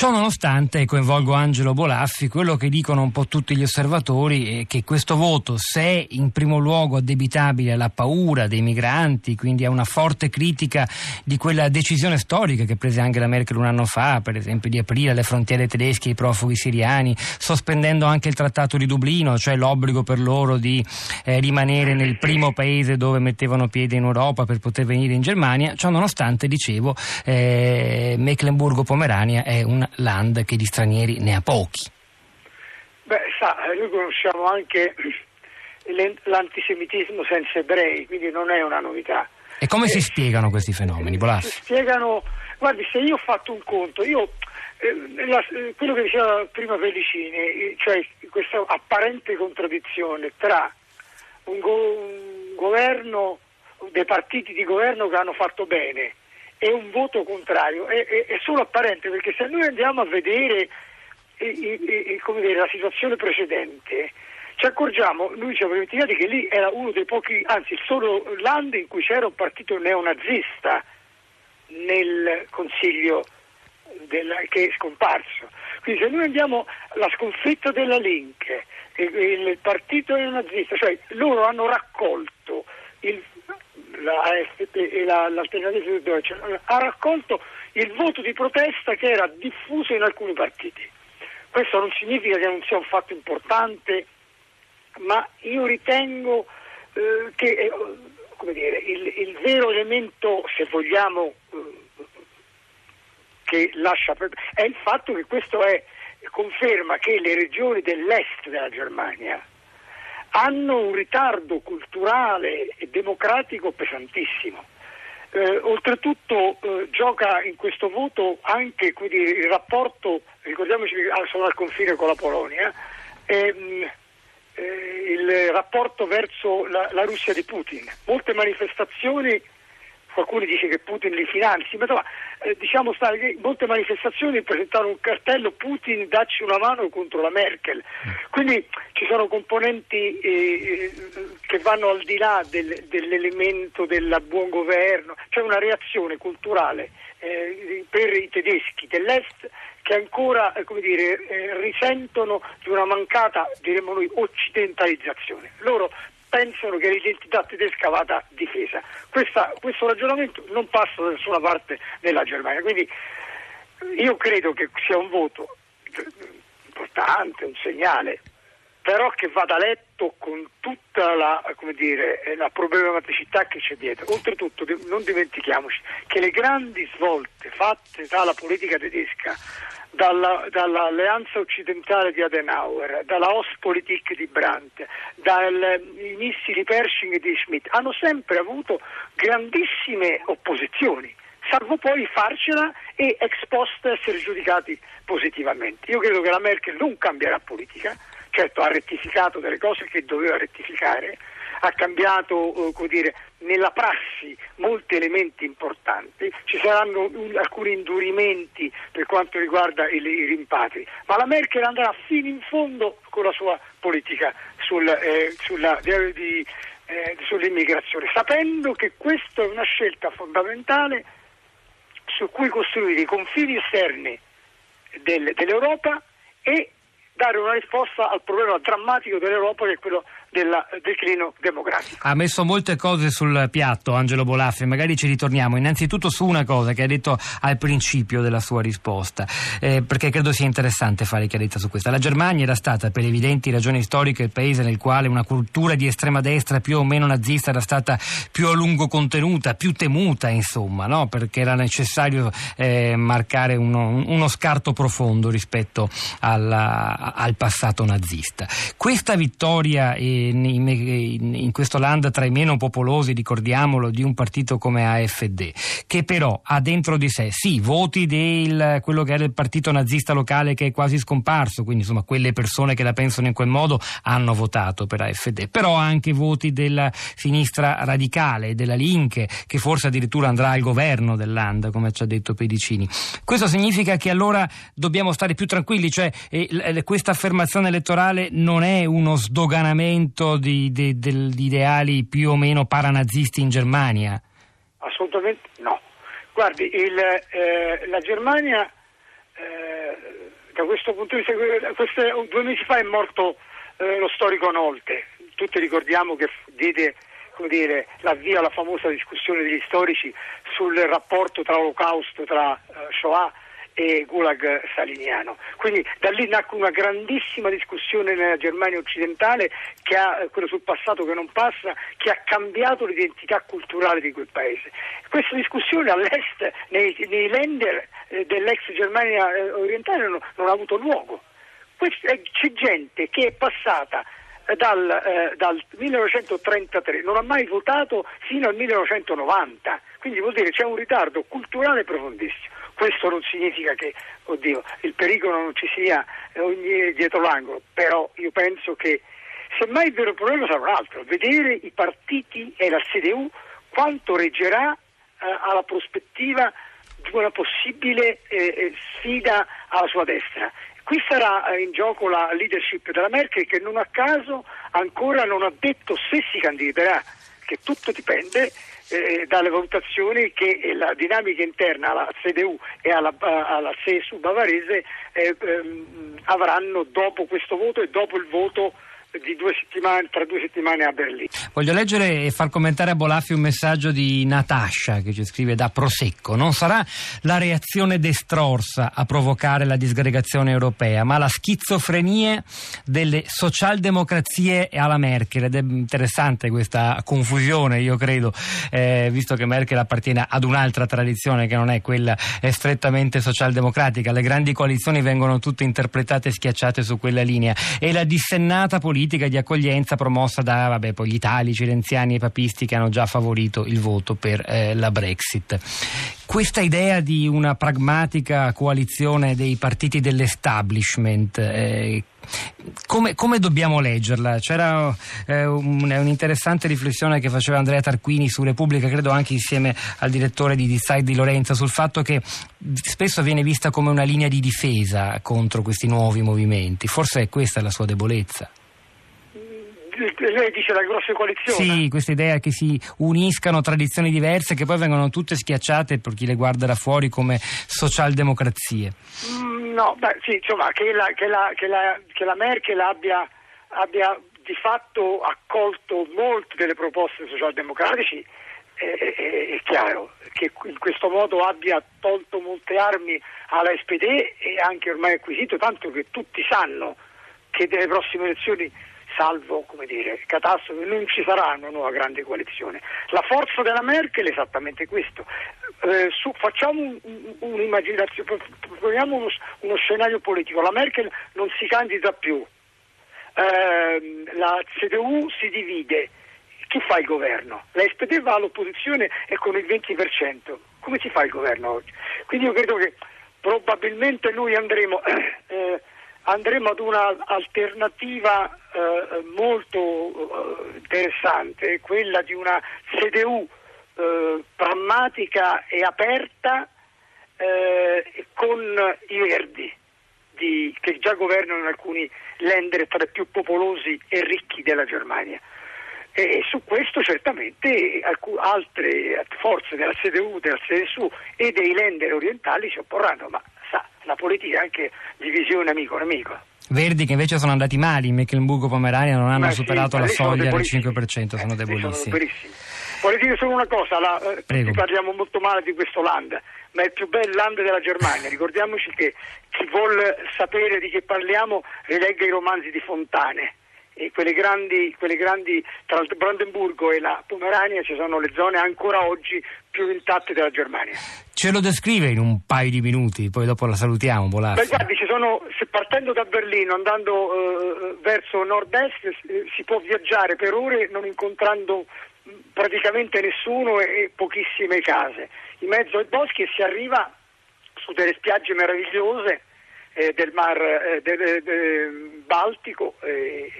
Ciò nonostante, coinvolgo Angelo Bolaffi, quello che dicono un po' tutti gli osservatori è che questo voto, se in primo luogo addebitabile alla paura dei migranti, quindi a una forte critica di quella decisione storica che prese Angela Merkel un anno fa, per esempio di aprire le frontiere tedesche ai profughi siriani, sospendendo anche il trattato di Dublino, cioè l'obbligo per loro di eh, rimanere nel primo paese dove mettevano piede in Europa per poter venire in Germania, ciò nonostante, dicevo, eh, Mecklenburgo-Pomerania è un land che di stranieri ne ha pochi. Beh, sa, noi conosciamo anche l'antisemitismo senza ebrei, quindi non è una novità. E come eh, si spiegano questi fenomeni, Bolassi? Si spiegano, guardi, se io ho fatto un conto, io eh, la, eh, quello che diceva prima Pellicini, eh, cioè questa apparente contraddizione tra un, go- un governo, dei partiti di governo che hanno fatto bene e un voto contrario è, è, è solo apparente perché se noi andiamo a vedere e, come dire, la situazione precedente ci accorgiamo, lui ci aveva dimenticato che lì era uno dei pochi, anzi solo land in cui c'era un partito neonazista nel Consiglio della, che è scomparso. Quindi se noi andiamo alla sconfitta della Link, il, partito neonazista, cioè loro hanno raccolto la AFP e la, l'Alternativa für Deutschland, ha raccolto il voto di protesta che era diffuso in alcuni partiti. Questo non significa che non sia un fatto importante, ma io ritengo eh, che eh, dire, il, il, vero elemento, se vogliamo, eh, che lascia è il fatto che questo è, conferma che le regioni dell'est della Germania hanno un ritardo culturale e democratico pesantissimo. Eh, oltretutto eh, gioca in questo voto anche quindi, il rapporto, ricordiamoci che sono al confine con la Polonia, ehm, eh, il rapporto verso la, la Russia di Putin. Molte manifestazioni qualcuno dice che Putin li finanzi, ma insomma, eh, diciamo sta, molte manifestazioni presentarono un cartello Putin dacci una mano contro la Merkel, quindi ci sono componenti eh, che vanno al di là del, dell'elemento del buon governo, c'è una reazione culturale eh, per i tedeschi dell'est che ancora eh, dire, eh, risentono di una mancata, diremmo noi, occidentalizzazione. Loro pensano che l'identità tedesca vada difesa. Questa, questo ragionamento non passa da nessuna parte della Germania, quindi io credo che sia un voto importante, un segnale, però che vada letto con tutta la, dire, la problematicità che c'è dietro. Oltretutto non dimentichiamoci che le grandi svolte fatte dalla politica tedesca dalla, dall'alleanza occidentale di Adenauer, dalla Ostpolitik di Brandt, dai missili Pershing di Schmidt, hanno sempre avuto grandissime opposizioni, salvo poi farcela e ex post essere giudicati positivamente. Io credo che la Merkel non cambierà politica, certo ha rettificato delle cose che doveva rettificare, ha cambiato eh, dire, nella prassi molti elementi importanti, ci saranno un, alcuni indurimenti per quanto riguarda i, i, rimpatri, ma la Merkel andrà fino in fondo con la sua politica sul, eh, sulla, di, eh, sull'immigrazione, sapendo che questa è una scelta fondamentale su cui costruire i confini esterni del, dell'Europa e dare una risposta al problema drammatico dell'Europa che è quello del declino demografico. Ha messo molte cose sul piatto Angelo Bolaffi, magari ci ritorniamo innanzitutto su una cosa che ha detto al principio della sua risposta, eh, perché credo sia interessante fare chiarezza su questa. La Germania era stata, per evidenti ragioni storiche, il paese nel quale una cultura di estrema destra più o meno nazista era stata più a lungo contenuta, più temuta, insomma, no? perché era necessario eh, marcare uno, uno, scarto profondo rispetto alla, al passato nazista. Questa vittoria eh, in, questo land tra i meno popolosi, ricordiamolo, di un partito come AFD, che però ha dentro di sé sì voti di quello che era il partito nazista locale che è quasi scomparso, quindi insomma quelle persone che la pensano in quel modo hanno votato per AFD, però anche voti della sinistra radicale, della Linke, che forse addirittura andrà al governo del land, come ci ha detto Pedicini. Questo significa che allora dobbiamo stare più tranquilli, cioè eh, questa affermazione elettorale non è uno sdoganamento movimento di, di, di ideali più o meno paranazisti in Germania? Assolutamente no. Guardi, il, eh, la Germania eh, da questo punto di vista, due mesi fa è morto eh, lo storico Nolte, tutti ricordiamo che diede dire, l'avvio alla famosa discussione degli storici sul rapporto tra olocausto, tra uh, Shoah e Gulag saliniano. Quindi da lì nacque una grandissima discussione nella Germania occidentale, che ha, quello sul passato che non passa, che ha cambiato l'identità culturale di quel paese. Questa discussione all'est, nei, nei lender eh, dell'ex Germania eh, orientale, non, non, ha avuto luogo. Questa, eh, c'è gente che è passata dal, eh, dal, 1933, non ha mai votato fino al 1990, quindi vuol dire c'è un ritardo culturale profondissimo. Questo non significa che, oddio, il pericolo non ci sia ogni, dietro l'angolo, però io penso che semmai il vero problema sarà un altro, vedere i partiti e la CDU quanto reggerà eh, alla prospettiva di una possibile eh, eh sfida alla sua destra. Qui sarà eh, in gioco la leadership della Merkel che non a caso ancora non ha detto se si candiderà, che tutto dipende eh, dalle valutazioni che la dinamica interna alla CDU e alla, alla CSU bavarese eh, ehm, avranno dopo questo voto e dopo il voto due tra due settimane a Berlino. Voglio leggere e far commentare a Bolaffi un messaggio di Natascia che ci scrive da Prosecco. Non sarà la reazione destrorsa a provocare la disgregazione europea, ma la schizofrenia delle socialdemocrazie alla Merkel. Ed è interessante questa confusione, io credo, eh, visto che Merkel appartiene ad un'altra tradizione che non è quella strettamente socialdemocratica. Le grandi coalizioni vengono tutte interpretate e schiacciate su quella linea e la dissennata politica politica di accoglienza promossa da vabbè, poi gli italici, renziani e papisti che hanno già favorito il voto per eh, la Brexit. Questa idea di una pragmatica coalizione dei partiti dell'establishment, eh, come, come, dobbiamo leggerla? C'era eh, un, un'interessante riflessione che faceva Andrea Tarquini su Repubblica, credo anche insieme al direttore di Decide di Lorenzo, sul fatto che spesso viene vista come una linea di difesa contro questi nuovi movimenti. Forse è questa la sua debolezza lei dice la grossa coalizione? Sì, questa idea che si uniscano tradizioni diverse che poi vengono tutte schiacciate per chi le guarda da fuori come socialdemocrazie. Mm, no, beh, sì, insomma, che la, che la, che la, che la Merkel abbia, abbia, di fatto accolto molte delle proposte socialdemocratici è, è, è, chiaro, che in questo modo abbia tolto molte armi alla SPD e anche ormai acquisito, tanto che tutti sanno che delle prossime elezioni salvo come dire, catastrofe, non ci sarà una nuova grande coalizione. La forza della Merkel è esattamente questo. Eh, su, facciamo un, un, un'immaginazione, proponiamo uno, uno, scenario politico. La Merkel non si candida più, eh, la CDU si divide. Chi fa il governo? La SPD va all'opposizione e con il 20%. Come si fa il governo oggi? Quindi io credo che probabilmente noi andremo eh, andremo ad un'alternativa eh, molto eh, interessante, quella di una CDU eh, pragmatica e aperta eh, con i Verdi, di, che già governano in alcuni lender tra i più popolosi e ricchi della Germania. E su questo certamente altre forze della CDU, della CSU e dei lender orientali si opporranno, ma la politica è anche divisione amico-nemico. Verdi che invece sono andati male in Mecklenburgo-Pomerania non hanno ma superato sì, la soglia del 5%, sono debolissimi. Eh, sono Vorrei dire solo una cosa, la, eh, parliamo molto male di questo land, ma è il più bel land della Germania. Ricordiamoci che chi vuole sapere di che parliamo rilegga i romanzi di Fontane e quelle grandi, quelle grandi, tra il Brandenburgo e la Pomerania ci sono le zone ancora oggi più intatte della Germania. Ce lo descrive in un paio di minuti, poi dopo la salutiamo. Beh, guardi, sono, partendo da Berlino, andando eh, verso nord-est, si può viaggiare per ore non incontrando praticamente nessuno e pochissime case. In mezzo ai boschi si arriva su delle spiagge meravigliose eh, del mar eh, de, de, de Baltico eh,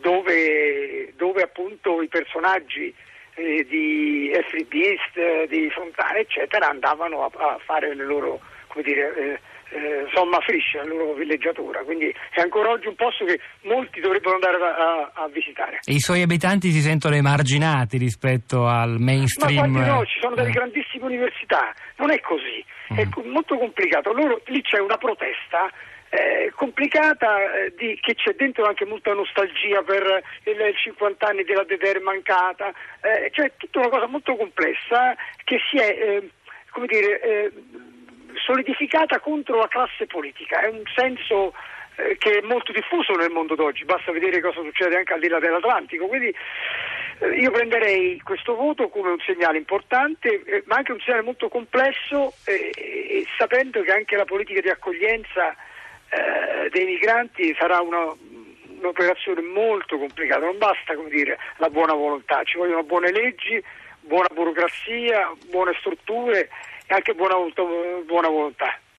dove, dove, appunto i personaggi eh, di Effie Beast, di Fontana, eccetera, andavano a, a fare le loro, come dire, eh, eh, somma frisce, la loro villeggiatura. Quindi è ancora oggi un posto che molti dovrebbero andare a, a, visitare. E i suoi abitanti si sentono emarginati rispetto al mainstream? Ma no, ci sono delle eh. grandissime università, non è così, mm. è molto complicato. Loro, lì c'è una protesta eh, complicata, eh, di, che c'è dentro anche molta nostalgia per il, il 50 anni della Deder mancata, eh, cioè tutta una cosa molto complessa che si è, eh, come dire, eh, solidificata contro la classe politica, è un senso eh, che è molto diffuso nel mondo d'oggi, basta vedere cosa succede anche al di là dell'Atlantico, quindi io prenderei questo voto come un segnale importante, ma anche un segnale molto complesso, sapendo che anche la politica di accoglienza eh, dei migranti sarà una, un'operazione molto complicata, non basta dire, la buona volontà, ci vogliono buone leggi, buona burocrazia, buone strutture e anche buona, buona volontà.